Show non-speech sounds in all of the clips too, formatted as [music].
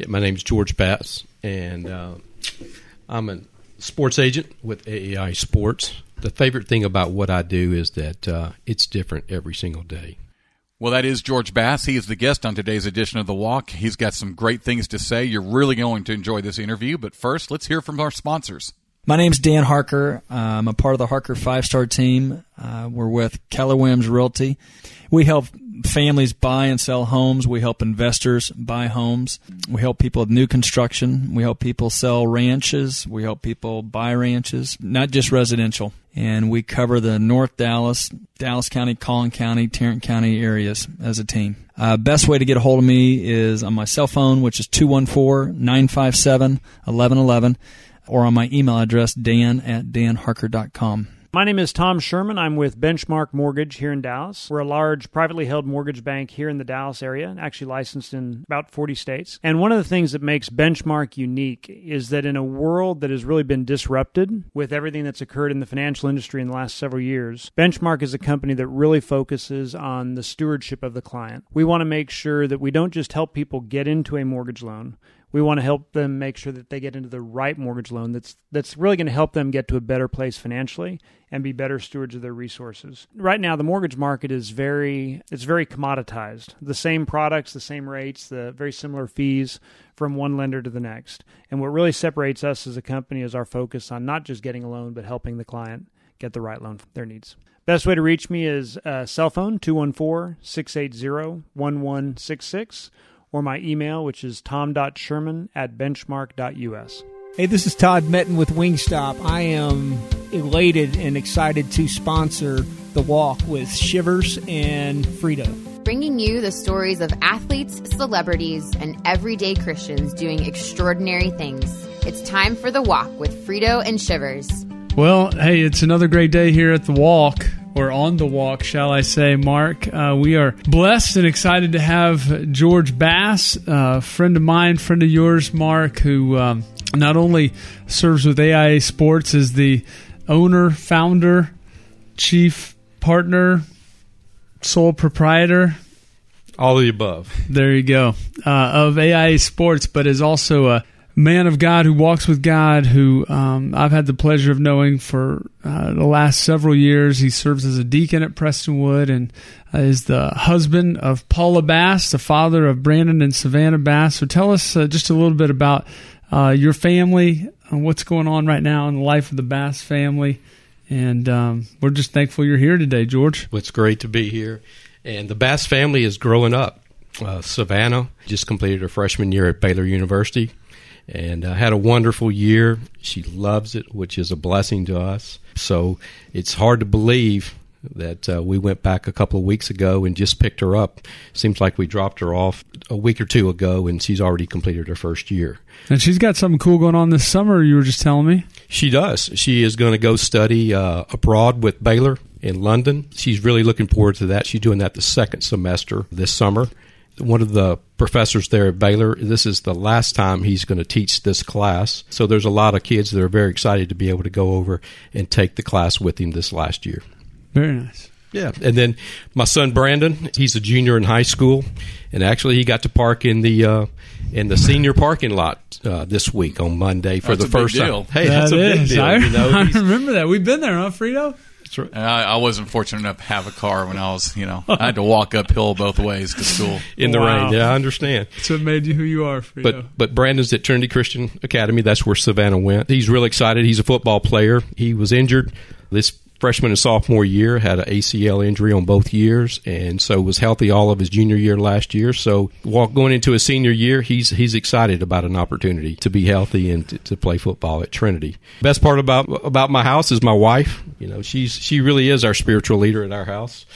Yeah, my is George Bass, and uh, I'm a sports agent with AAI Sports. The favorite thing about what I do is that uh, it's different every single day. Well, that is George Bass. He is the guest on today's edition of The Walk. He's got some great things to say. You're really going to enjoy this interview. But first, let's hear from our sponsors. My name's Dan Harker. I'm a part of the Harker five star team. Uh, we're with Keller Williams Realty. We help families buy and sell homes. We help investors buy homes. We help people with new construction. We help people sell ranches. We help people buy ranches, not just residential. And we cover the North Dallas, Dallas County, Collin County, Tarrant County areas as a team. Uh, best way to get a hold of me is on my cell phone, which is 214 957 1111 or on my email address, dan at danharker.com. My name is Tom Sherman. I'm with Benchmark Mortgage here in Dallas. We're a large privately held mortgage bank here in the Dallas area, actually licensed in about 40 states. And one of the things that makes Benchmark unique is that in a world that has really been disrupted with everything that's occurred in the financial industry in the last several years, Benchmark is a company that really focuses on the stewardship of the client. We want to make sure that we don't just help people get into a mortgage loan we want to help them make sure that they get into the right mortgage loan that's that's really going to help them get to a better place financially and be better stewards of their resources. Right now the mortgage market is very it's very commoditized. The same products, the same rates, the very similar fees from one lender to the next. And what really separates us as a company is our focus on not just getting a loan but helping the client get the right loan for their needs. Best way to reach me is uh, cell phone 214 680 1166 or my email, which is tom.sherman at benchmark.us. Hey, this is Todd Metton with Wingstop. I am elated and excited to sponsor the walk with Shivers and Friedo. Bringing you the stories of athletes, celebrities, and everyday Christians doing extraordinary things. It's time for the walk with Friedo and Shivers. Well, hey, it's another great day here at the walk or on the walk, shall I say, Mark. Uh, we are blessed and excited to have George Bass, a uh, friend of mine, friend of yours, Mark, who um, not only serves with AIA Sports as the owner, founder, chief partner, sole proprietor. All of the above. There you go. Uh, of AIA Sports, but is also a man of God who walks with God, who um, I've had the pleasure of knowing for uh, the last several years. He serves as a deacon at Prestonwood and uh, is the husband of Paula Bass, the father of Brandon and Savannah Bass. So tell us uh, just a little bit about uh, your family, and what's going on right now in the life of the Bass family. And um, we're just thankful you're here today, George. It's great to be here. And the Bass family is growing up. Uh, Savannah just completed her freshman year at Baylor University and uh, had a wonderful year. She loves it, which is a blessing to us. So it's hard to believe that uh, we went back a couple of weeks ago and just picked her up. Seems like we dropped her off a week or two ago, and she's already completed her first year. And she's got something cool going on this summer. You were just telling me. She does. She is going to go study uh, abroad with Baylor in London. She's really looking forward to that. She's doing that the second semester this summer one of the professors there at Baylor. This is the last time he's going to teach this class. So there's a lot of kids that are very excited to be able to go over and take the class with him this last year. Very nice. Yeah, and then my son Brandon, he's a junior in high school, and actually he got to park in the uh, in the senior parking lot uh, this week on Monday for that's the first time. Hey, that that's a is. big deal. I, you know, [laughs] I remember that. We've been there, huh, Friedo? Right. I, I, wasn't fortunate enough to have a car when I was, you know, I had to walk uphill both ways to school in the wow. rain. Yeah, I understand. So it made you who you are. Friedo. But but Brandon's at Trinity Christian Academy. That's where Savannah went. He's really excited. He's a football player. He was injured this freshman and sophomore year, had an ACL injury on both years, and so was healthy all of his junior year last year. So walk, going into his senior year, he's he's excited about an opportunity to be healthy and to, to, play football at Trinity. Best part about about my house is my wife. You know, she's she really is our spiritual leader at our house.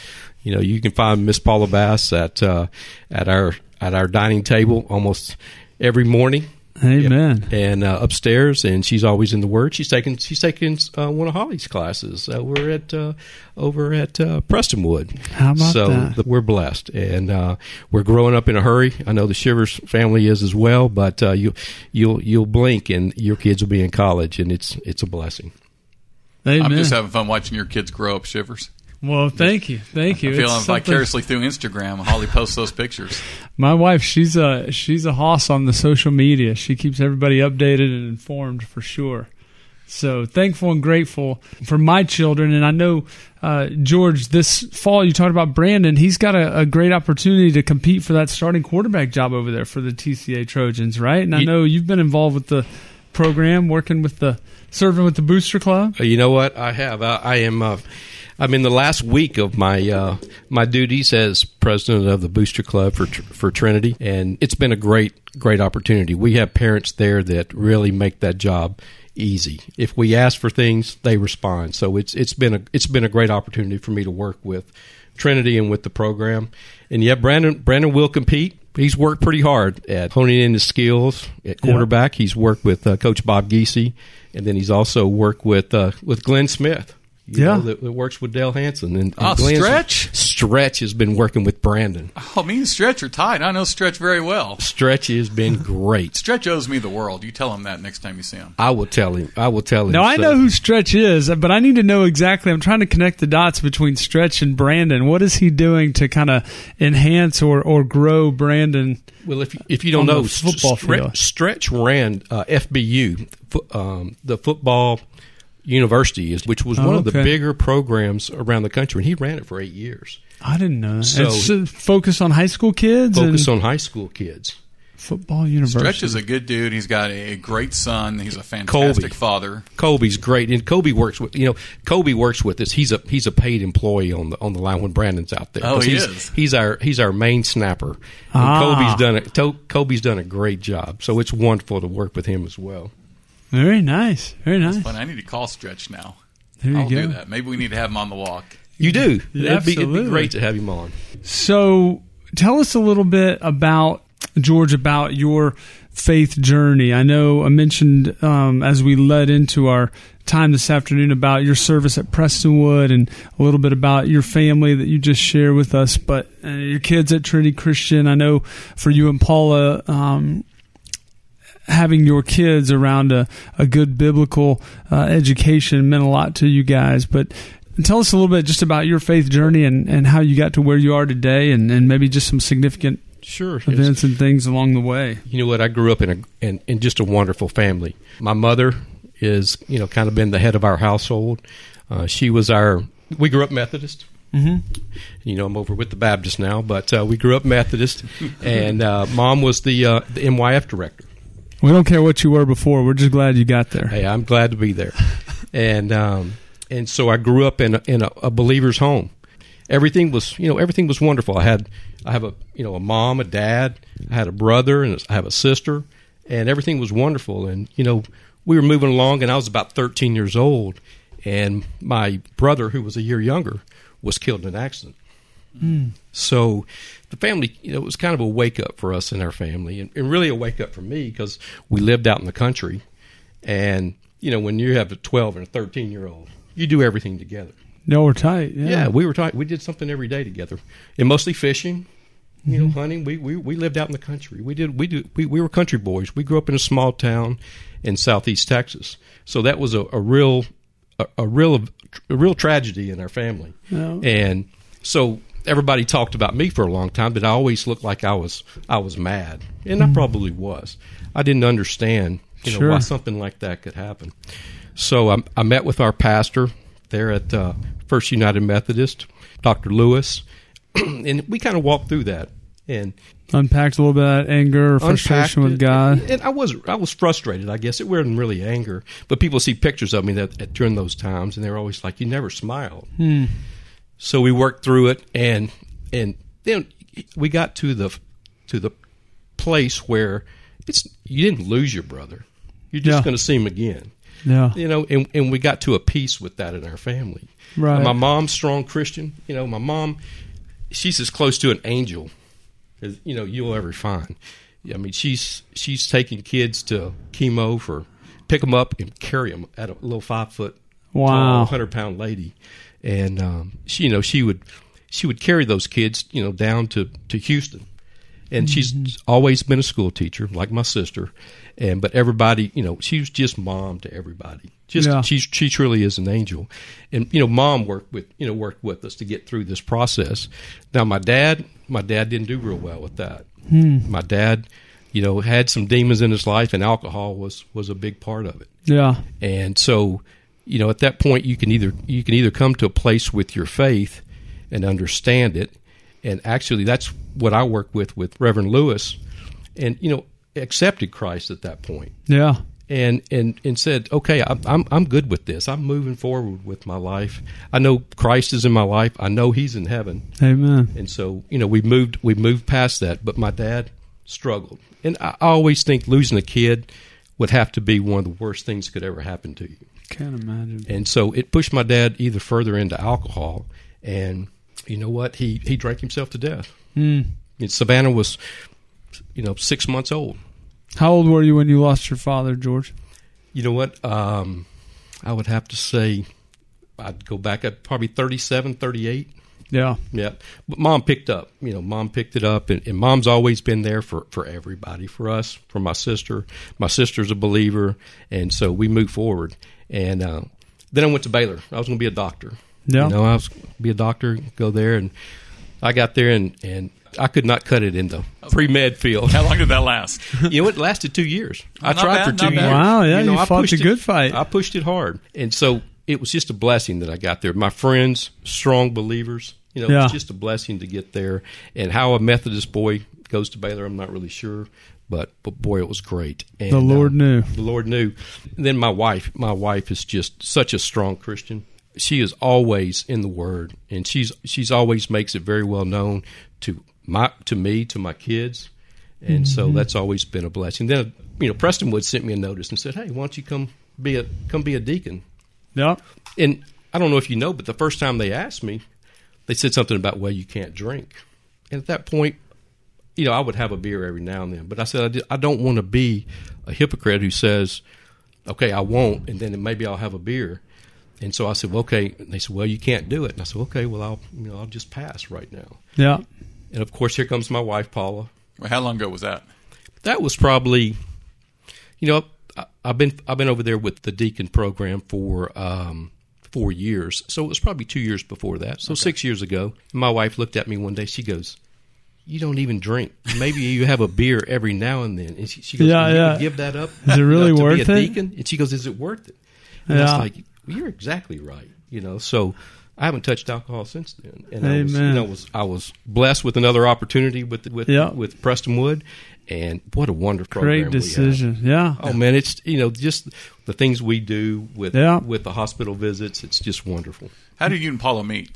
You know, you can find Miss Paula Bass at uh, at our at our dining table almost every morning Amen. Yep. And uh, upstairs, and she's always in the Word. She's taking she's taking uh, one of Holly's classes. Uh, we're at uh, over at uh, Prestonwood. How about so that? So we're blessed, and uh, we're growing up in a hurry. I know the Shivers family is as well, but you you'll you'll blink, and your kids will be in college, and it's it's a blessing. Amen. I'm just having fun watching your kids grow up, Shivers. Well, thank you, thank you. I feel It's something- vicariously through Instagram. Holly posts those pictures. [laughs] My wife, she's a she's a hoss on the social media. She keeps everybody updated and informed for sure. So thankful and grateful for my children, and I know uh, George. This fall, you talked about Brandon. He's got a, a great opportunity to compete for that starting quarterback job over there for the TCA Trojans, right? And I know you've been involved with the program, working with the serving with the Booster Club. Uh, You know what? I have. I, I am. Uh, I'm in the last week of my uh, my duties as president of the Booster Club for for Trinity, and it's been a great great opportunity. We have parents there that really make that job easy. If we ask for things, they respond. So it's it's been a it's been a great opportunity for me to work with Trinity and with the program. And yeah, Brandon Brandon will compete. He's worked pretty hard at honing in his skills at quarterback. He's worked with uh, Coach Bob Geesey, and then he's also worked with uh, with Glenn Smith. You Yeah. know, that, that works with Dale Hansen. And, and Oh, Glenn's- Stretch? Stretch has been working with Brandon. Oh, me and Stretch are tied. I know Stretch very well. Stretch has been great. Stretch owes me the world. You tell him that next time you see him. I will tell him. I will tell him. Now I know who Stretch is, but I need to know exactly. I'm trying to connect the dots between Stretch and Brandon. What is he doing to kind of enhance or, or grow Brandon? Well, if you, if you don't know, football Stre- field. Stretch ran uh, FBU, um, the football university, is which was Oh, one of the bigger programs around the country, and he ran it for eight years. I didn't know that. So- it's uh, focused on high school kids Focus on high school kids. football university. Stretch is a good dude. He's got a great son. He's a fantastic Colby. father. Kobe's great, and Kobe works with you know Kobe works with us. He's a he's a paid employee on the on the line when Brandon's out there. Oh, 'Cause he he's, is. He's our he's our main snapper. And Ah. Kobe's done it. Kobe's done a great job. So it's wonderful to work with him as well. Very nice. Very nice. But I need to call Stretch now. There you I'll go. do that. Maybe we need to have him on the walk. You do. Yeah, it'd, be, it'd be great to have him on. So tell us a little bit about George about your faith journey. I know I mentioned um, as we led into our time this afternoon about your service at Prestonwood and a little bit about your family that you just shared with us, but uh, your kids at Trinity Christian. I know for you and Paula. Um, having your kids around a, a good biblical uh, education meant a lot to you guys. But tell us a little bit just about your faith journey and, and how you got to where you are today and, and maybe just some significant Sure. events and things along the way. You know what? I grew up in a in, in just a wonderful family. My mother is you know kind of been the head of our household. Uh, she was our. We grew up Methodist. Mm-hmm. You know, I'm over with the Baptist now, but uh, we grew up Methodist, [laughs] and uh, mom was the uh, the MYF director. We don't care what you were before. We're just glad you got there. Hey, I'm glad to be there, and um, and so I grew up in a, in a, a believer's home. Everything was you know everything was wonderful. I had I have a you know a mom, a dad, I had a brother, and I have a sister, and everything was wonderful. And you know we were moving along, and I was about 13 years old, and my brother, who was a year younger, was killed in an accident. So the family, you know, it was kind of a wake up for us in our family, and, and really a wake up for me because we lived out in the country, and you know, when you have a 12 and a 13 year old, you do everything together. No, we're tight. Yeah. Yeah, we were tight. We did something every day together, and mostly fishing. You know, mm-hmm. hunting. We, we we lived out in the country. We did we did we, we were country boys. We grew up in a small town in southeast Texas, so that was a, a real a, a real a real tragedy in our family. And so everybody talked about me for a long time, but I always looked like I was I was mad, and I probably was. I didn't understand, you know, Sure. why something like that could happen. So I, I met with our pastor there at uh, First United Methodist, Dr. Lewis, [clears throat] and we kind of walked through that and Unpacked a little bit of that anger or frustration with. God. And, and I was I was frustrated. I guess it wasn't really anger, but people see pictures of me that, that during those times, and they're always like, "You never smiled." Hmm. So we worked through it, and and then we got to the to the place where it's you didn't lose your brother. You're just Yeah. going to see him again Yeah. you know, and, and we got to a peace with that in our family. Right. my mom's strong Christian. You know, my mom, she's as close to an angel as you know you'll ever find. I mean, she's she's taking kids to chemo for pick them up and carry them at a little five foot Wow. hundred pound lady, and um, she you know she would she would carry those kids you know down to to Houston. and she's always been a school teacher, like my sister. And but everybody, you know, she was just mom to everybody. Just Yeah. she's she truly is an angel. And you know, mom worked with you know worked with us to get through this process. Now my dad, my dad didn't do real well with that. My dad, you know, had some demons in his life, and alcohol was was a big part of it. Yeah. And so, you know, at that point, you can either you can either come to a place with your faith and understand it, and actually, that's what I work with with Reverend Lewis, and you know, accepted Christ at that point, Yeah. and and and said, okay, I'm I'm, I'm good with this. I'm moving forward with my life. I know Christ is in my life. I know He's in heaven, Amen. and so you know, we moved we moved past that. But my dad struggled, and I always think losing a kid would have to be one of the worst things that could ever happen to you. Can't imagine. And so it pushed my dad either further into alcohol, and you know what? He he drank himself to death. Mm. And Savannah was, you know, six months old. How old were you when you lost your father, George? You know what? Um, I would have to say, I'd go back at probably 37, 38. Yeah. Yeah, but mom picked up. You know, mom picked it up, and, and mom's always been there for for everybody, for us, for my sister. My sister's a believer, and so we moved forward. And uh, then I went to Baylor. I was going to be a doctor. Yeah. You know, I was be a doctor, go there, and I got there, and and I could not cut it in the pre med field. How long did that last? [laughs] you know, it lasted two years. I Not tried bad, for two years. Wow, yeah, you I fought pushed a it- good fight. I pushed it hard, and so it was just a blessing that I got there. My friends, strong believers. You know, it Yeah. was just a blessing to get there. And how a Methodist boy goes to Baylor, I'm not really sure, but but boy, it was great. And, The Lord uh, knew. The Lord knew. And then my wife, my wife is just such a strong Christian. She is always in the Word, and she's she's always makes it very well known to my to me to my kids, and so Mm-hmm. that's always been a blessing. Then you know, Prestonwood sent me a notice and said, "Hey, why don't you come be a come be a deacon?" Yeah. And I don't know if you know, but the first time they asked me, they said something about, well, you can't drink. And at that point, you know, I would have a beer every now and then. But I said, I, di- I don't want to be a hypocrite who says, okay, I won't, and then maybe I'll have a beer. And so I said, well, okay. And they said, well, you can't do it. And I said, okay, well, I'll, you know, I'll just pass right now. Yeah. And of course, here comes my wife, Paula. Well, how long ago was that? That was probably, you know, I, I've been I've been over there with the deacon program for um, four years, so it was probably two years before that. So six years ago, my wife looked at me one day. She goes, "You don't even drink. Maybe you have a beer every now and then." And she, she goes, Yeah, "You yeah. would give that up? Is it really you know, to worth be a it? Deacon?" And she goes, "Is it worth it?" And I Yeah. was like, well, "You're exactly right." You know, so. I haven't touched alcohol since then, and I was, you know, was I was blessed with another opportunity with with Yeah. with Prestonwood, and what a wonderful Great program we decision. Yeah. Oh man, it's you know just the things we do with Yeah. with the hospital visits. It's just wonderful. How did you and Paula meet?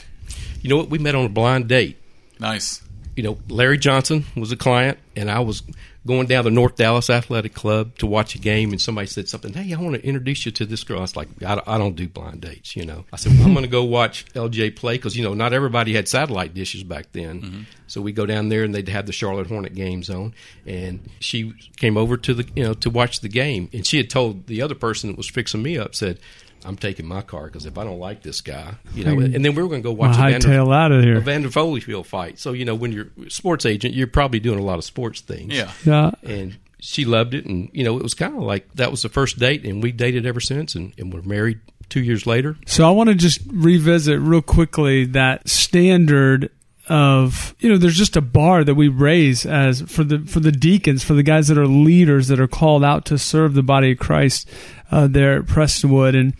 You know what? We met on a blind date. Nice. You know, Larry Johnson was a client, and I was going down to North Dallas Athletic Club to watch a game, and somebody said something. Hey, I want to introduce you to this girl. I was like, I don't, I don't do blind dates. You know, I said well, I'm going to go watch LJ play because you know not everybody had satellite dishes back then. Mm-hmm. So we go down there, and they'd have the Charlotte Hornet games on, and she came over to the you know to watch the game, and she had told the other person that was fixing me up said. I'm taking my car because if I don't like this guy, you know, and then we were going to go watch My a Vander- hightail out of here. a here. Vander Holyfield fight. So you know, when you're a sports agent, you're probably doing a lot of sports things. Yeah. Yeah. And she loved it, and you know, it was kind of like that was the first date, and we dated ever since, and, and we're married two years later. So I want to just revisit real quickly that standard of you know there's just a bar that we raise as for the for the deacons for the guys that are leaders that are called out to serve the body of Christ uh, there at Prestonwood and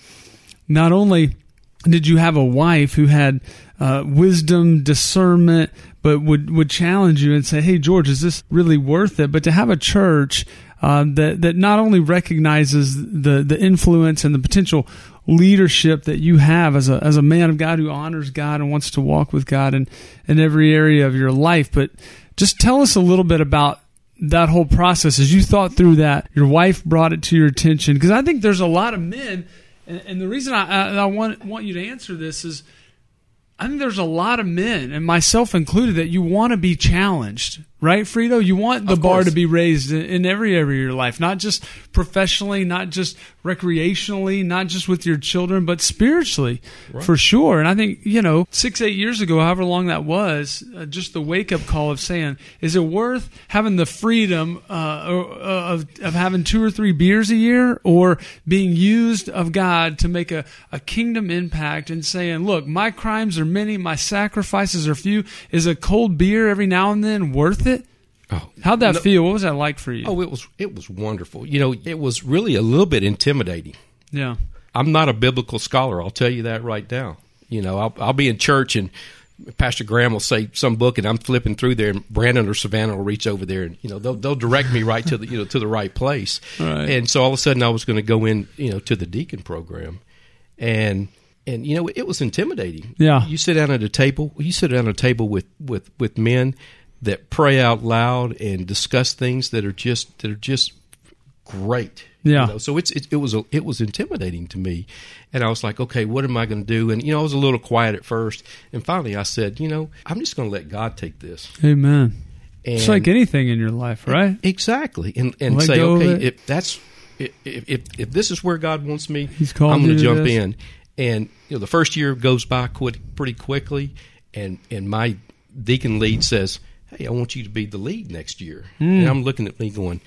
not only did you have a wife who had uh, wisdom discernment but would would challenge you and say hey George is this really worth it? But to have a church uh, that that not only recognizes the the influence and the potential leadership that you have as a as a man of God who honors God and wants to walk with God in in every area of your life. But just tell us a little bit about that whole process as you thought through that. Your wife brought it to your attention because I think there's a lot of men, and, and the reason I, I, I want want you to answer this is. I think there's a lot of men, and myself included, that you want to be challenged right, Friedo? You want the bar to be raised in, every area of your life, not just professionally, not just recreationally, not just with your children, but spiritually, for sure. And I think, you know, six, eight years ago, however long that was, uh, just the wake up call of saying, is it worth having the freedom uh, of, of having two or three beers a year or being used of God to make a, a kingdom impact and saying, look, my crimes are many, my sacrifices are few. Is a cold beer every now and then worth it? Oh, How'd that No- feel? What was that like for you? Oh, it was it was wonderful. You know, it was really a little bit intimidating. yeah. I'm not a biblical scholar. I'll tell you that right now. You know, I'll, I'll be in church and Pastor Graham will say some book, and I'm flipping through there, and Brandon or Savannah will reach over there, and you know they'll they'll direct me right to the you know to the right place. Right. And so all of a sudden, I was going to go in you know to the deacon program, and and you know it was intimidating. Yeah. You sit down at a table. You sit down at a table with with with men that pray out loud and discuss things that are just that are just great. Yeah. You know, so it's it, it was a, it was intimidating to me, and I was like, okay, what am I going to do? And you know, I was a little quiet at first, and finally, I said, you know, I'm just going to let God take this. Amen. And It's like anything in your life, right? exactly, and and Let say, okay, if that's if, if if this is where God wants me, He's called I'm going to jump this. in. And you know, the first year goes by pretty quickly, and and my deacon lead says, "Hey, I want you to be the lead next year." Hmm. And I'm looking at me going,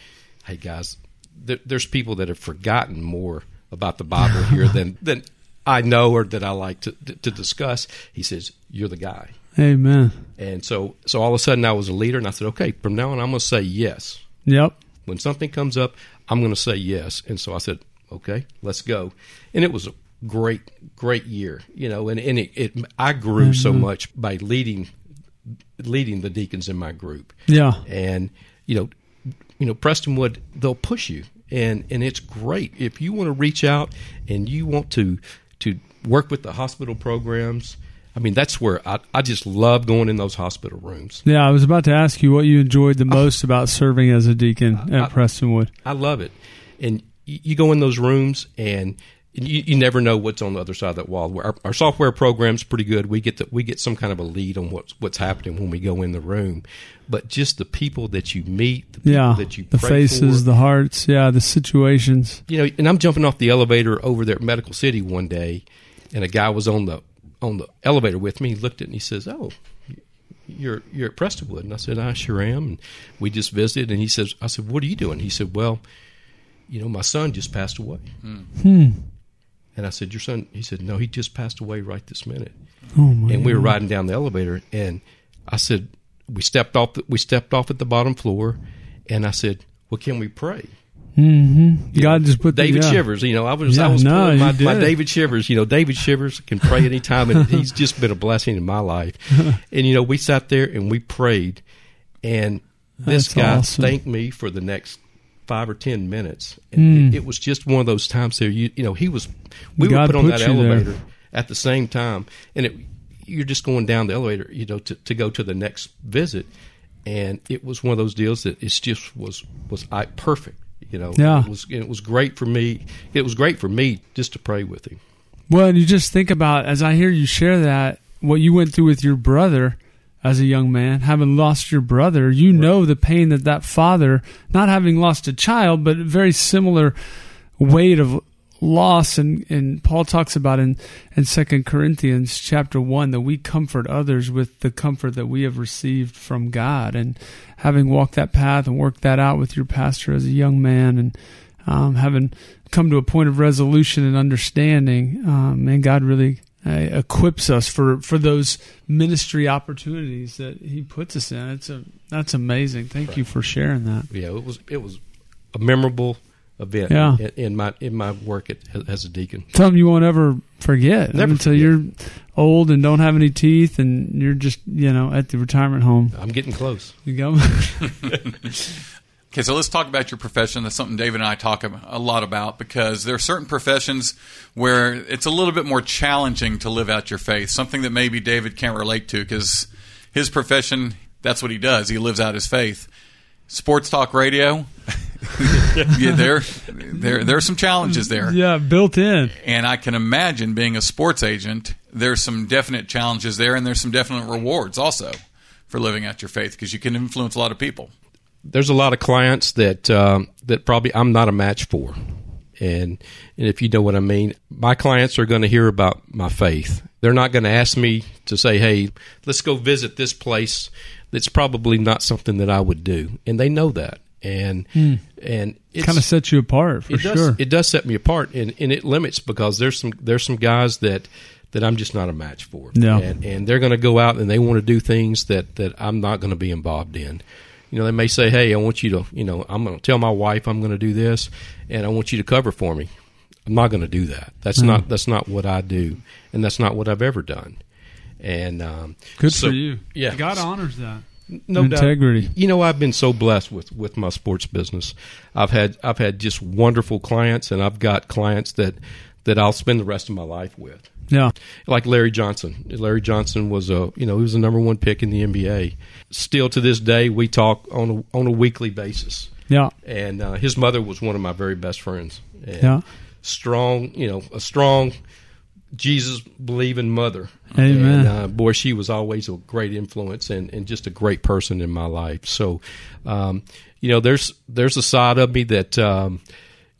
"Hey guys, there, there's people that have forgotten more about the Bible here [laughs] than than I know or that I like to to discuss." He says, "You're the guy." Amen. And so so all of a sudden I was a leader, and I said, "Okay, from now on I'm going to say yes." Yep. when something comes up, I'm going to say yes. And so I said, okay, let's go. And it was a great, great year, you know, and, and it, it, I grew so much by leading, leading the deacons in my group. Yeah. And, you know, you know, Prestonwood, they'll push you and, and it's great. If you want to reach out and you want to, to work with the hospital programs, I mean, that's where I, I just love going in those hospital rooms. Yeah, I was about to ask you what you enjoyed the most about serving as a deacon at I- Prestonwood. I love it. And you go in those rooms and you, you never know what's on the other side of that wall. Our, our software program's pretty good. We get the, we get some kind of a lead on what's what's happening when we go in the room. But just the people that you meet, the people Yeah, that you the pray faces, for, the hearts, yeah, the situations. you know, and I'm jumping off the elevator over there at Medical City one day, and a guy was on the on the elevator with me. He looked at it and he says, "Oh, you're you're at Prestonwood," and I said, "I sure am." And we just visited, and he says, "I said, what are you doing?" He said, "Well, you know, my son just passed away." Hmm. And I said, "Your son?" He said, "No, he just passed away right this minute." Oh my. and we were God. riding down the elevator and I said we stepped off the, we stepped off at the bottom floor and I said well can we pray Mm-hmm. God just put the- David yeah. Shivers you know I was Yeah, I was no, my, my. David Shivers you know David Shivers can pray anytime and [laughs] he's just been a blessing in my life [laughs] and you know we sat there and we prayed and this That's guy awesome. thanked me for the next five or ten minutes and it, mm. it was just one of those times there you you know he was we God were put on put that you there. elevator at the same time, and it, you're just going down the elevator, you know, to, to go to the next visit, and it was one of those deals that it's just was was I, perfect, you know. Yeah. it was it was great for me. It was great for me just to pray with him. Well, and you just think about as I hear you share that what you went through with your brother as a young man, having lost your brother, you know the pain that that father, not having lost a child, but very similar weight of loss and, and Paul talks about in in Second Corinthians chapter one that we comfort others with the comfort that we have received from God. And having walked that path and worked that out with your pastor as a young man and um, having come to a point of resolution and understanding, um, and God really uh, equips us for, for those ministry opportunities that He puts us in. It's a that's amazing. Thank you for sharing that. Yeah, it was it was a memorable event Yeah. in, in my in my work at, as a deacon. Something you won't ever forget Never until forget. you're old and don't have any teeth, and you're just you know at the retirement home. I'm getting close. You go. [laughs] [laughs] Okay, so let's talk about your profession. That's something David and I talk a lot about because there are certain professions where it's a little bit more challenging to live out your faith. Something that maybe David can't relate to because his profession, that's what he does. He lives out his faith. Sports talk radio, [laughs] yeah, there, there, there are some challenges there. yeah, built in. And I can imagine being a sports agent, there's some definite challenges there, and there's some definite rewards also for living out your faith because you can influence a lot of people. There's a lot of clients that um, that probably I'm not a match for, and and if you know what I mean, my clients are going to hear about my faith. They're not going to ask me to say, "Hey, let's go visit this place." That's probably not something that I would do, and they know that. And and it's Kind of sets you apart for it does sure. it does set me apart, and, and it limits because there's some there's some guys that that I'm just not a match for. And, and they're going to go out and they want to do things that that I'm not going to be involved in. You know, they may say, "Hey, I want you to, you know, I'm going to tell my wife I'm going to do this, and I want you to cover for me." I'm not going to do that. That's Mm. not that's not what I do, and that's not what I've ever done. And um, Good so- for you. Yeah, God honors that. no doubt. Integrity. You know, I've been so blessed with with my sports business. I've had I've had just wonderful clients, and I've got clients that that I'll spend the rest of my life with. Yeah. Like Larry Johnson. Larry Johnson was a you know he was the number one pick in the NBA. Still to this day, we talk on a, on a weekly basis. Yeah. And uh, his mother was one of my very best friends. And Yeah. Strong, you know, a strong Jesus believing mother. Amen. And, uh, boy, she was always a great influence and, and just a great person in my life. So, um, you know, there's there's a side of me that, um,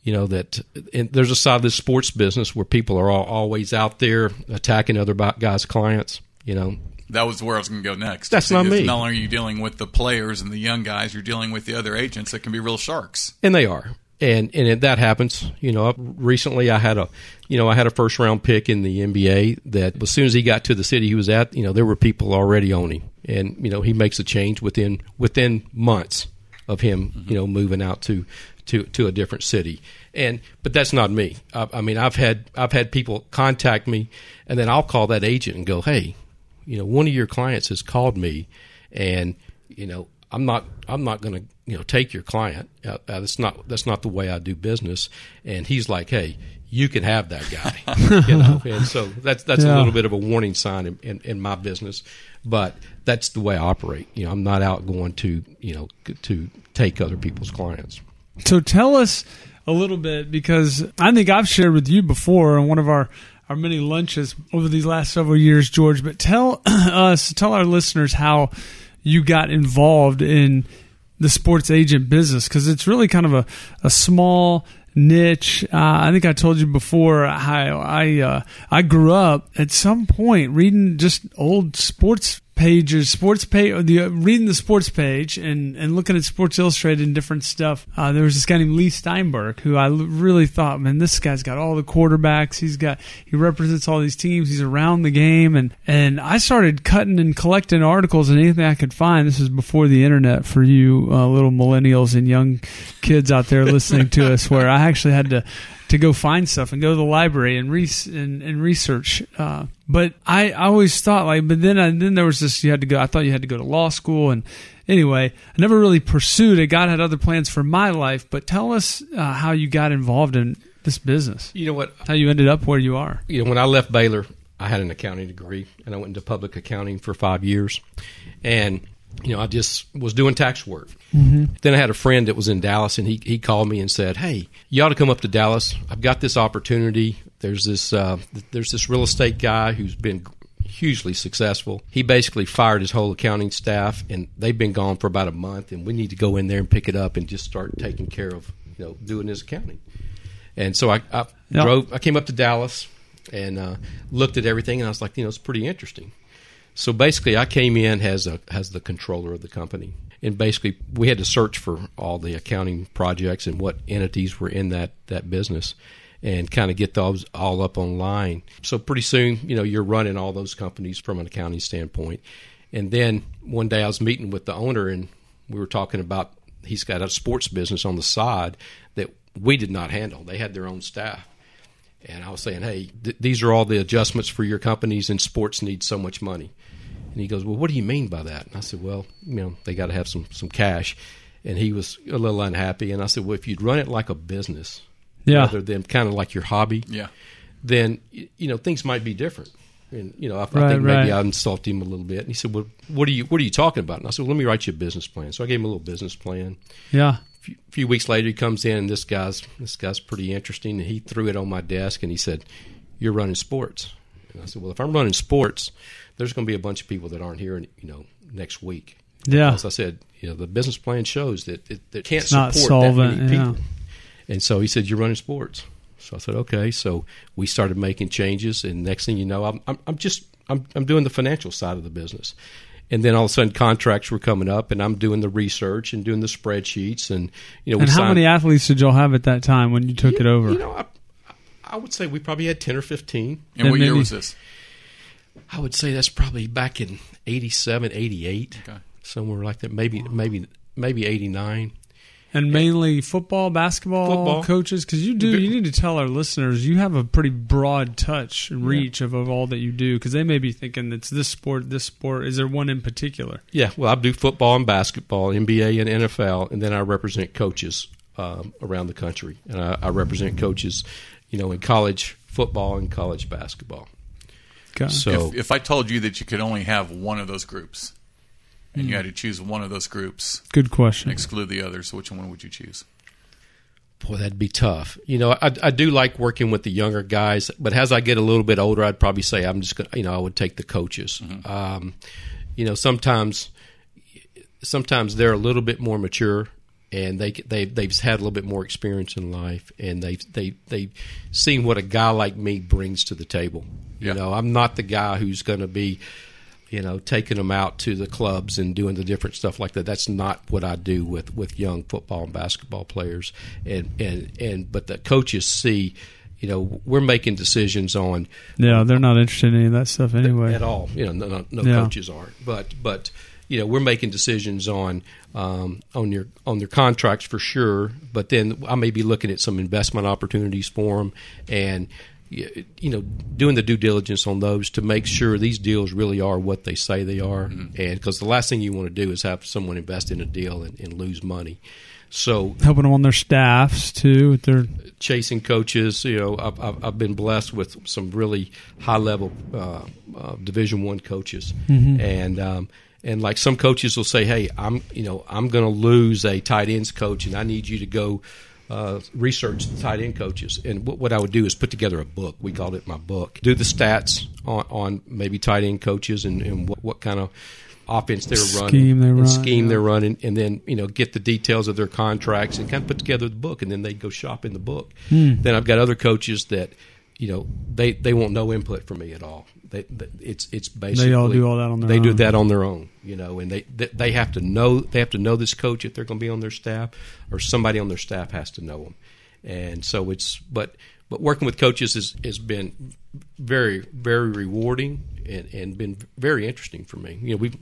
you know, that and there's a side of this sports business where people are all, always out there attacking other guys' clients. You know, That was where I was going to go next. That's not me. Not only are you dealing with the players and the young guys, you're dealing with the other agents that can be real sharks. and they are and and it, that happens you know recently i had a you know i had a first round pick in the nba that as soon as he got to the city he was at you know there were people already on him and you know he makes a change within within months of him mm-hmm. you know moving out to to to a different city. And but that's not me. I, I mean i've had i've had people contact me and then i'll call that agent and go hey you know one of your clients has called me and you know i'm not i'm not going to you know take your client. Uh, uh, that's not that's not the way i do business. And he's like hey you can have that guy. [laughs] You know and so that's that's Yeah. a little bit of a warning sign in, in, in my business. But that's the way i operate. You know i'm not out going to you know to take other people's clients So tell us a little bit because I think I've shared with you before on one of our our many lunches over these last several years, George. But tell [clears throat] us, tell our listeners how you got involved in the sports agent business because it's really kind of a a small niche. Uh, I think I told you before how I uh, I grew up at some point reading just old sports pages, sports page, the uh, reading the sports page and and looking at Sports Illustrated and different stuff. Uh, there was this guy named Leigh Steinberg who I really thought, man, this guy's got all the quarterbacks. He's got he represents all these teams. He's around the game, and and I started cutting and collecting articles and anything I could find. This is before the internet for you uh, little millennials and young kids out there listening to us, where I actually had to to go find stuff and go to the library and re- and, and research. Uh, but I, I always thought like, but then I, then there was this you had to go. I thought you had to go to law school and anyway, I never really pursued it. God had other plans for my life. But tell us uh, how you got involved in this business, you know what how you ended up where you are. you know, when I left Baylor, I had an accounting degree, and I went into public accounting for five years, and you know, I just was doing tax work. Mm-hmm. Then I had a friend that was in Dallas, and he he called me and said, "Hey, you ought to come up to Dallas. I've got this opportunity. There's this uh, there's this real estate guy who's been." Hugely successful. He basically fired his whole accounting staff, and they've been gone for about a month. And we need to go in there and pick it up and just start taking care of, you know, doing his accounting. And so I, I drove. I came up to Dallas and uh, looked at everything, and I was like, you know, it's pretty interesting. So basically, I came in as a as the controller of the company, and basically we had to search for all the accounting projects and what entities were in that that business, and kind of get those all up online. So pretty soon, you know, you're running all those companies from an accounting standpoint. And then one day I was meeting with the owner, and we were talking about he's got a sports business on the side that we did not handle. They had their own staff. And I was saying, hey, th- these are all the adjustments for your companies, and sports needs so much money. And he goes, well, what do you mean by that? And I said, well, you know, they got to have some some cash. And he was a little unhappy. And I said, well, if you'd run it like a business, Yeah. rather than kind of like your hobby, Yeah. then you know things might be different. And you know, I, I Right, think maybe right. I insulted him a little bit. And he said, "Well, what are you what are you talking about?" And I said, well, "Let me write you a business plan." So I gave him a little business plan Yeah. few, few weeks later, he comes in, and this guy's this guy's pretty interesting. And he threw it on my desk, and he said, "You're running sports." And I said, "Well, if I'm running sports, there's going to be a bunch of people that aren't here, and you know, next week. Yeah. As I said, you know, the business plan shows that it, it can't It's not support that solvent, many yeah. people. And so he said, "You're running sports." So I said, "Okay." So we started making changes, and next thing you know, I'm I'm, I'm just I'm I'm doing the financial side of the business. And then all of a sudden, contracts were coming up, and I'm doing the research and doing the spreadsheets, and you know, we And how signed- many athletes did y'all have at that time when you took it over? You know, I, I would say we probably had ten or fifteen. And what And year was this? I would say that's probably back in 87, 88, Okay. somewhere like that. Maybe maybe maybe 89. and mainly football, basketball, Football. coaches. Because you do, you need to tell our listeners you have a pretty broad touch and reach of, of all that you do. Because they may be thinking it's this sport, this sport. Is there one in particular? Yeah, well, I do football and basketball, NBA and NFL, and then I represent coaches um, around the country, and I, I represent coaches, you know, in college football and college basketball. Okay. So if, if I told you that you could only have one of those groups, and you had to choose one of those groups Good question. and exclude the others, which one would you choose? Boy, that'd be tough. You know, I, I do like working with the younger guys, but as I get a little bit older, I'd probably say I'm just gonna, you know, I would take the coaches. Um, you know, sometimes, sometimes they're a little bit more mature, and they they they've had a little bit more experience in life, and they they they seen what a guy like me brings to the table. You Yeah. know, I'm not the guy who's going to be you know, taking them out to the clubs and doing the different stuff like that. That's not what I do with, with young football and basketball players. And, and, and, but the coaches see, you know, we're making decisions on Yeah, they're not interested in any of that stuff anyway. at all. You know, no, no, Yeah. coaches aren't. But, but, you know, we're making decisions on, um, on your, on their contracts for sure. But then I may be looking at some investment opportunities for them and, you know, doing the due diligence on those to make sure these deals really are what they say they are. And because the last thing you want to do is have someone invest in a deal and, and lose money. So Helping them on their staffs too. With their chasing coaches, you know, I've, I've, I've been blessed with some really high level uh, uh, Division One coaches, and um, and like some coaches will say, "Hey, I'm you know I'm going to lose a tight ends coach, and I need you to go." Uh, research the tight end coaches, and what, what I would do is put together a book. We called it my book. Do the stats on, on maybe tight end coaches and, and what, what kind of offense they were running, Scheme they and run, scheme yeah. they're running, and then you know get the details of their contracts and kind of put together the book, and then they go shop in the book. Hmm. Then I've got other coaches that you know they they want no input from me at all. They, they it's it's basically they all do all that on their they do own. that on their own, you know, and they they, they have to know they have to know this coach if they're going to be on their staff, or somebody on their staff has to know them, and so it's but but working with coaches has has been very very rewarding and, and been very interesting for me. You know, we've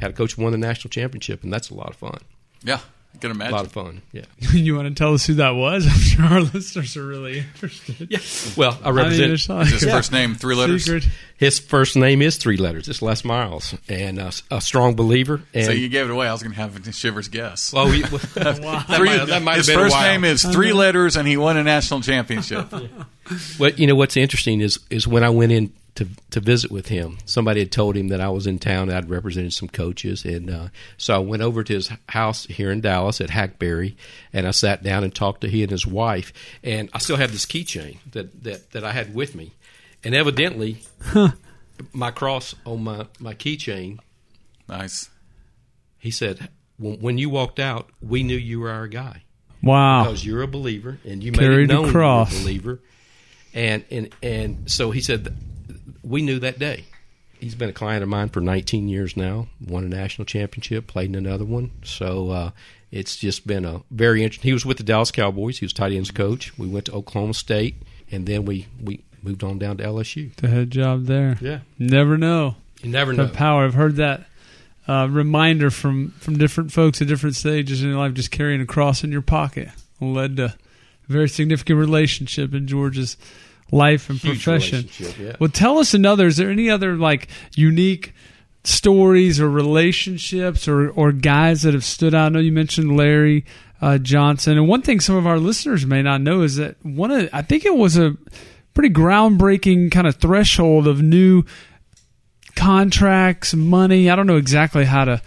had a coach who won the national championship, and that's a lot of fun. Yeah, I can A imagine. lot of fun. Yeah. [laughs] you want to tell us who that was? [laughs] I'm sure our [laughs] listeners are really interested. Yeah. Well, I I mean, like his a first name three letters? secret. his first name is three letters. It's Les Miles, and uh, a strong believer. And So you gave it away. I was going to have a Shivers guess. well, we, that, might, that might have his been a first while. name is three letters, and he won a national championship. What you know? What's interesting is is when I went in to to visit with him, somebody had told him that I was in town. and I'd represented some coaches, and uh, so I went over to his house here in Dallas at Hackberry, and I sat down and talked to he and his wife. And I still have this keychain that that that I had with me, and evidently, my cross on my my keychain. nice. He said, when, when you walked out, we knew you were our guy. Wow. because you're a believer and you made Carried it the known you cross. were a believer. And and and so he said, that we knew that day. He's been a client of mine for 19 years now. Won a national championship, played in another one. So uh, it's just been a very interesting. He was with the Dallas Cowboys. He was tight ends coach. We went to Oklahoma State, and then we we moved on down to LSU. The head job there. Yeah, Never know. you never The know. power. I've heard that uh, reminder from, from different folks at different stages in your life, just carrying a cross in your pocket led to a very significant relationship in George's life and Huge profession. yeah. Well, tell us another. Is there any other like unique stories or relationships or or guys that have stood out? I know you mentioned Larry uh, Johnson, and one thing some of our listeners may not know is that one of I think it was a pretty groundbreaking kind of threshold of new contracts, money. I don't know exactly how to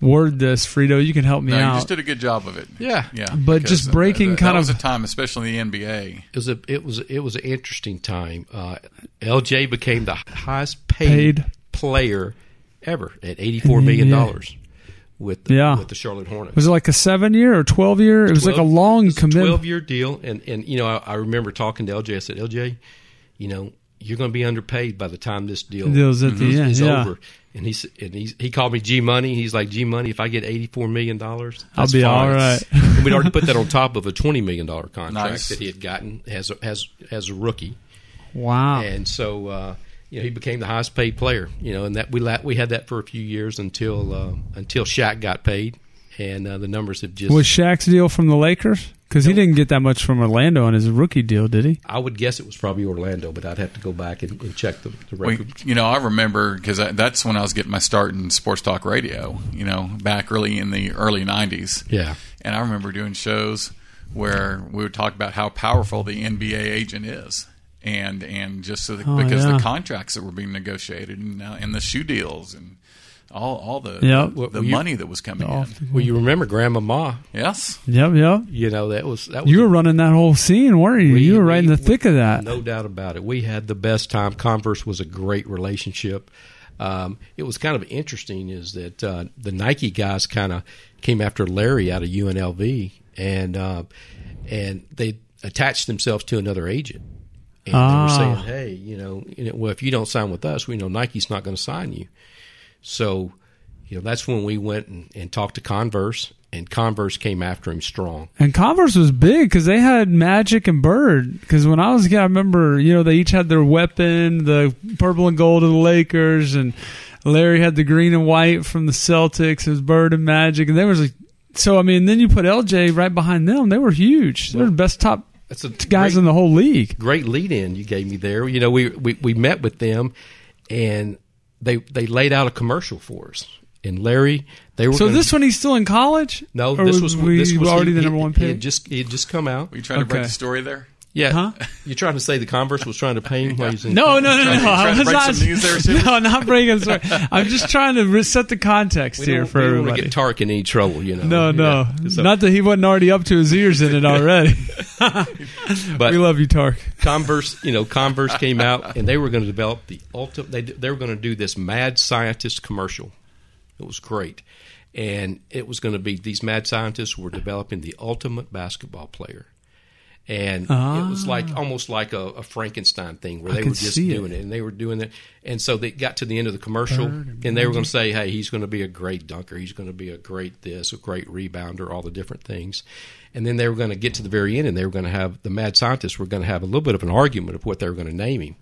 word this, Friedo. You can help me No, you just did a good job of it. Yeah. yeah. But just breaking that, kind that was of- a time, especially in the NBA. It was a it was it was an interesting time. Uh, LJ became the highest paid, Paid. player ever at eighty four million dollars with the, Yeah. with the Charlotte Hornets. Was it like a seven year or twelve year? It was like a long commitment. twelve year deal, and and you know I, I remember talking to LJ. I said, LJ, you know you're going to be underpaid by the time this deal Deal's at the is, end, is yeah. over. And he s- and he he called me G Money. He's like G Money. If I get eighty four million dollars, I'll be all right. and we'd already put that on top of a twenty million dollar contract Nice. that he had gotten as a, as as a rookie. Wow. And so, uh, you know, he became the highest paid player. You know, and that we la- we had that for a few years until uh, until Shaq got paid, and uh, the numbers have just. Was Shaq's deal from the Lakers? Because he didn't get that much from Orlando on his rookie deal, did he? I would guess it was probably Orlando, but I'd have to go back and, and check the, the We, record. you know, I remember because that's when I was getting my start in sports talk radio. You know, back early in the early '90s. Yeah. And I remember doing shows where we would talk about how powerful the NBA agent is, and and just so the, Oh, because yeah. the contracts that were being negotiated and uh, and the shoe deals and all all the Yep. the, the Well, you- money that was coming in. Well, you remember Grandmama? Yes, Yep, yep. You know that was that was You were running that whole scene, weren't you? We- you were right in we- the thick of that. No doubt about it. We had the best time. Converse was a great relationship. Um, it was kind of interesting is that uh, the Nike guys kind of came after Larry out of UNLV, and uh, and they attached themselves to another agent. And they Ah. were saying, "Hey, you know, well, if you don't sign with us, we know Nike's not going to sign you." So, you know, that's when we went and, and talked to Converse, and Converse came after him strong. And Converse was big because they had Magic and Bird. Because when I was a kid, I remember, you know, they each had their weapon, the purple and gold of the Lakers, and Larry had the green and white from the Celtics. It was Bird and Magic, and there was like, so I mean, then you put LJ right behind them. They were huge. They were the best top That's a guys great- in the whole league. great lead in you gave me there. You know, we, we, we met with them and they they laid out a commercial for us. And Larry, they were So gonna- this one, he's still in college. no, this was we this was already he, the number he- one He pick. had just he had just come out. were you trying to break the story there? Yeah, Huh? [laughs] You're trying to say the Converse was trying to pay him while he's in No, no, no, no. I was not, some news there, [laughs] Shiv? no, not breaking. Sorry, I'm just trying to re- set the context We here for we don't want everybody. to get Tark in any trouble, you know. no, no, Yeah. So- not that he wasn't already up to his ears in it [laughs] already. but we love you, Tark. Converse, you know, Converse came out and they were going to develop the ultimate. They they were going to do this mad scientist commercial. It was great, and it was going to be these mad scientists were developing the ultimate basketball player, and it was like almost like a, a Frankenstein thing where they were just see it. doing it. and they were doing it, and so they got to the end of the commercial, and they were going to say, "Hey, he's going to be a great dunker. He's going to be a great this, a great rebounder, all the different things." And then they were going to get to the very end, and they were going to have the mad scientists were going to have a little bit of an argument of what they were going to name him.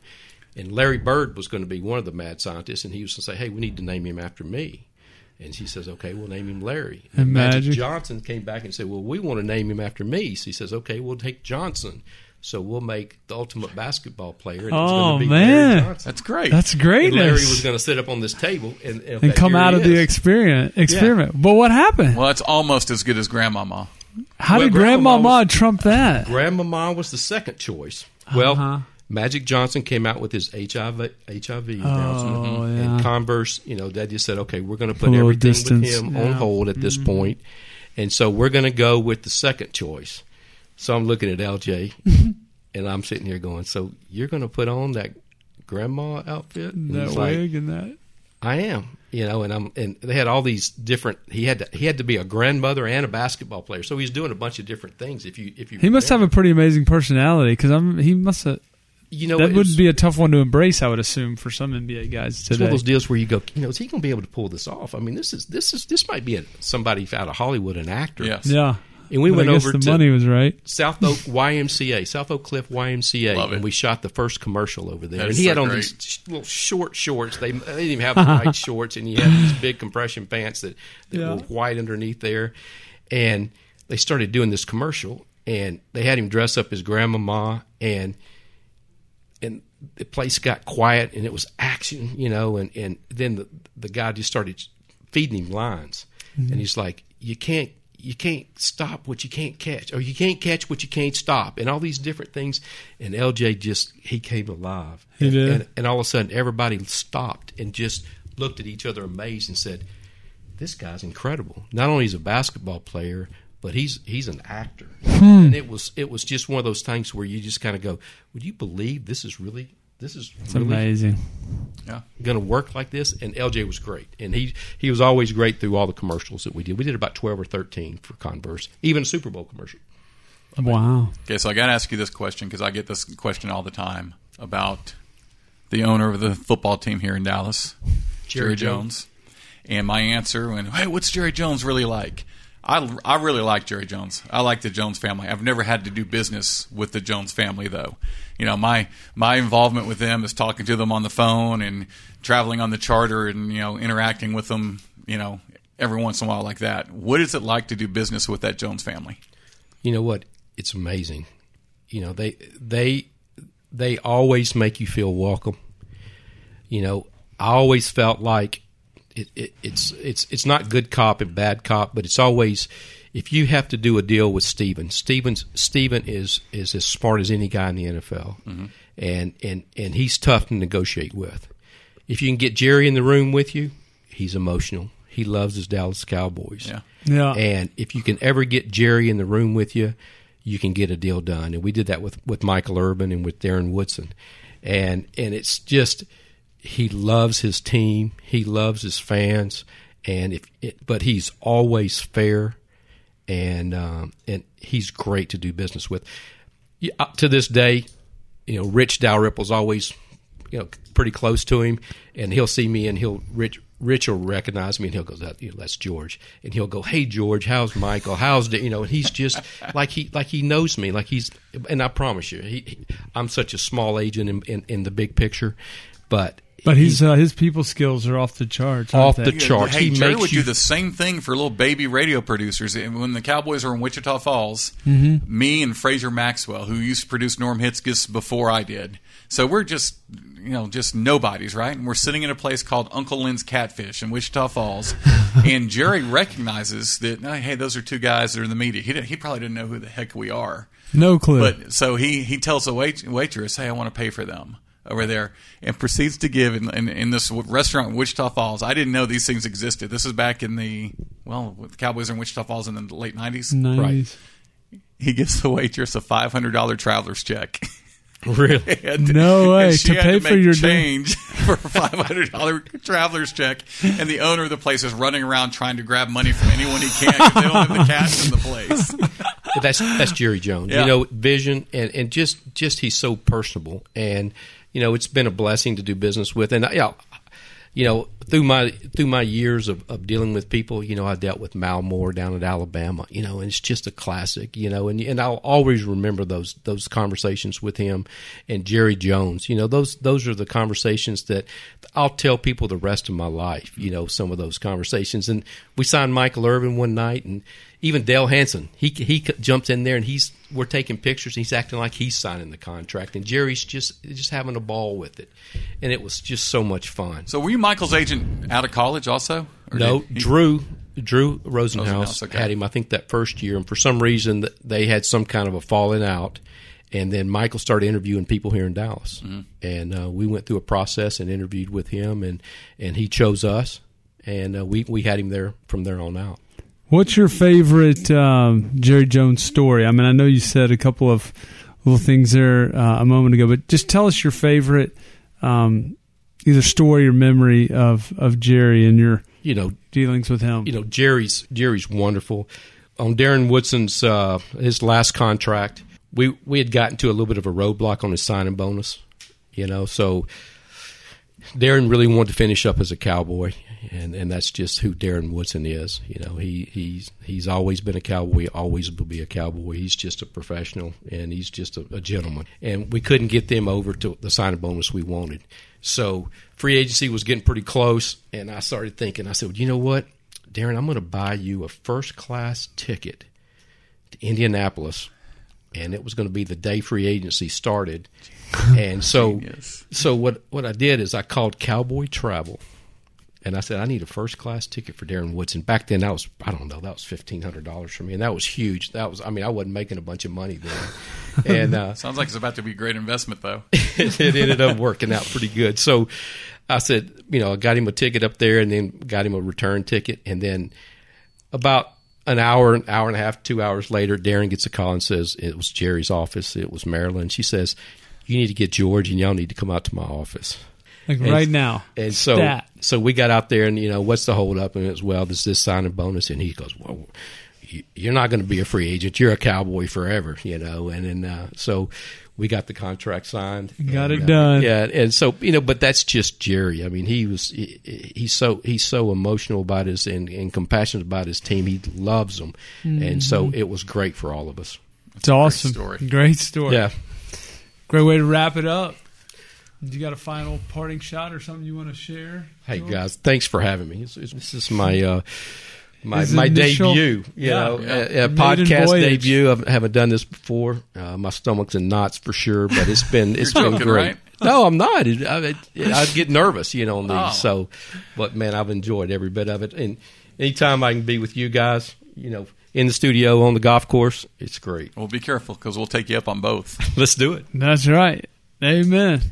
And Larry Bird was going to be one of the mad scientists, and he was going to say, "Hey, we need to name him after me." And she says, "Okay, we'll name him Larry." And Magic, Magic? Johnson came back and said, "Well, we want to name him after me." So he says, "Okay, we'll take Johnson." So we'll make the ultimate basketball player. And it's Oh, going to be man. Larry Johnson. That's great. That's And greatness. Larry was going to sit up on this table and, and, and come out he of the is. experiment. Experiment. But what happened? well, it's almost as good as Grandmama. How well, did Grandmama Grandmama was- trump that? Grandmama was the second choice. Well, Uh-huh. Magic Johnson came out with his HIV HIV announcement, Oh, yeah. and Converse, you know, they just said, okay, we're going to put everything distance, with him yeah. Mm-hmm. on hold at this point. and so we're going to go with the second choice. So I'm looking at LJ, [laughs] and I'm sitting here going, so you're going to put on that grandma outfit? And That he's like, wig and that. I am, you know, and I'm, and they had all these different. He had to, he had to be a grandmother and a basketball player, so he's doing a bunch of different things. If you, if you, He must have a pretty amazing personality because I'm. He must have. You know, that would was- be a tough one to embrace. I would assume for some NBA guys It's one of those deals where you go, you know, is he going to be able to pull this off? I mean, this is this is this might be a, somebody out of Hollywood, an actor. Yes. yeah. And we But went I guess over the to money was right. South Oak [laughs] YMCA, South Oak Cliff YMCA, Love it. and we shot the first commercial over there. That and he so had on great. these little short shorts. They, they didn't even have the right [laughs] shorts, and he had these big compression pants that, that Yeah. were white underneath there. And they started doing this commercial, and they had him dress up as grandmama, and and the place got quiet, and it was action, you know. And and then the the guy just started feeding him lines, Mm-hmm. and he's like, "You can't." You can't stop what you can't catch, or you can't catch what you can't stop, and all these different things. And LJ just he came alive. He did. And, and all of a sudden, everybody stopped and just looked at each other amazed and said, "This guy's incredible. Not only is he a basketball player, but he's he's an actor." Hmm. And it was it was just one of those things where you just kind of go, "Would you believe this is really this is It's really amazing. Yeah. going to work like this? And LJ was great, and he he was always great through all the commercials that we did. We did about twelve or thirteen for Converse, even a Super Bowl commercial. Wow. Okay, so I got to ask you this question because I get this question all the time about the owner of the football team here in Dallas, Jerry, Jerry Jones. And my answer when, hey, what's Jerry Jones really like? I, I really like Jerry Jones. I like the Jones family. I've never had to do business with the Jones family though. You know, my my involvement with them is talking to them on the phone and traveling on the charter and you know interacting with them. You know, every once in a while like that. What is it like to do business with that Jones family? You know what? It's amazing. You know they they they always make you feel welcome. You know, I always felt like it, it, it's it's it's not good cop and bad cop, but it's always if you have to do a deal with Steven, Steven's Steven is is as smart as any guy in the NFL, mm-hmm. and and and he's tough to negotiate with. If you can get Jerry in the room with you, he's emotional. He loves his Dallas Cowboys. Yeah. Yeah. And if you can ever get Jerry in the room with you, you can get a deal done. And we did that with, with Michael Irvin and with Darren Woodson. And and it's just he loves his team, he loves his fans, and if it, but he's always fair, and um, and he's great to do business with. Yeah, up to this day, you know, Rich Dalrymple's always, you know, pretty close to him, and he'll see me and he'll Rich Rich will recognize me and he'll go, that, you know, that's George, and he'll go, hey George, how's Michael, how's the, you know, and he's just [laughs] like he like he knows me, like he's, and I promise you, he, he I'm such a small agent in, in, in the big picture, but But his uh, his people skills are off the charts. Off the charts. Hey, He Jerry makes would you- do the same thing for little baby radio producers. And When the Cowboys were in Wichita Falls, Mm-hmm. me and Fraser Maxwell, who used to produce Norm Hitzges before I did, so we're just you know just nobodies, right? And we're sitting in a place called Uncle Lynn's Catfish in Wichita Falls, [laughs] and Jerry recognizes that hey, those are two guys that are in the media. He didn't, he probably didn't know who the heck we are. No clue. But so he he tells the wait, waitress, "Hey, I want to pay for them." Over there, and proceeds to give in, in, in this restaurant in Wichita Falls. I didn't know these things existed. This is back in the well, the Cowboys are in Wichita Falls in the late nineties. nice. He gives the waitress a five hundred dollar traveler's check. [laughs] really, [laughs] And- No way, and she to had pay to for your change [laughs] for a five hundred dollar traveler's check, and the owner of the place is running around trying to grab money from anyone he can because they don't have the cash in the place. But that's that's Jerry Jones. Yeah. You know, vision and, and just just he's so personable, and you know it's been a blessing to do business with. And know, you know through my through my years of, of dealing with people, you know, I dealt with Mal Moore down at Alabama. You know, and it's just a classic. You know, and and I'll always remember those those conversations with him and Jerry Jones. You know, those those are the conversations that I'll tell people the rest of my life. You know, some of those conversations. And we signed Michael Irvin one night, and even Dale Hansen, he he jumped in there and he's we're taking pictures. And he's acting like he's signing the contract, and Jerry's just just having a ball with it, and it was just so much fun. So were you Michael's agent out of college also? No, he- Drew Drew Rosenhaus, Rosenhaus, okay. had him. I think that first year, and for some reason they had some kind of a falling out. And then Michael started interviewing people here in Dallas, Mm-hmm. and uh, we went through a process and interviewed with him, and and he chose us, and uh, we we had him there from there on out. What's your favorite um, Jerry Jones story? I mean, I know you said a couple of little things there uh, a moment ago, but just tell us your favorite um, either story or memory of, of Jerry and your You know, dealings with him. you know Jerry's Jerry's wonderful. On Darren Woodson's uh, his last contract, we we had gotten to a little bit of a roadblock on his signing bonus, you know. So Darren really wanted to finish up as a cowboy, and, and that's just who Darren Woodson is. You know, he he's he's always been a cowboy, always will be a cowboy. He's just a professional, and he's just a, a gentleman. And we couldn't get them over to the signing bonus we wanted. So free agency was getting pretty close, and I started thinking. I said, well, you know what, Darren, I'm going to buy you a first class ticket to Indianapolis, and it was going to be the day free agency started. And so, Genius. so what what I did is I called Cowboy Travel, and I said I need a first class ticket for Darren Woodson. Back then, that was I don't know that was fifteen hundred dollars for me, and that was huge. That was I mean I wasn't making a bunch of money then, [laughs] and uh, Sounds like it's about to be a great investment, though. it, [laughs] it ended up working out pretty good. So I said, you know, I got him a ticket up there and then got him a return ticket. And then about an hour, an hour and a half, two hours later, Darren gets a call and says, it was Jerry's office. It was Marilyn. She says, you need to get George and y'all need to come out to my office. Like And- right now. And so, Stat. so we got out there, and you know, what's the hold up? And it's well, there's this signing bonus, and he goes, well, you- you're not going to be a free agent. You're a cowboy forever, you know. And then uh, so we got the contract signed. Got And, it uh, done. Yeah, and so you know, but that's just Jerry. I mean, he was he, he's so he's so emotional about his and, and compassionate about his team. He loves them, and so Mm-hmm. it was great for all of us. It's awesome. story. Great story. Yeah. Great way to wrap it up. You got a final parting shot or something you want to share? Hey Joel? guys, thanks for having me. This is, this is my uh, my His my initial- debut. You Yeah. know, Yeah. a, a podcast voyage. debut. I haven't done this before. Uh, my stomach's in knots for sure, but it's been [laughs] it's You're been joking, great. right? No, I'm not. It, I, it, I get nervous, you know, on these. Oh. So, but man, I've enjoyed every bit of it. And anytime I can be with you guys, you know, in the studio on the golf course, it's great. Well, be careful because we'll take you up on both. [laughs] Let's do it. That's right. Amen.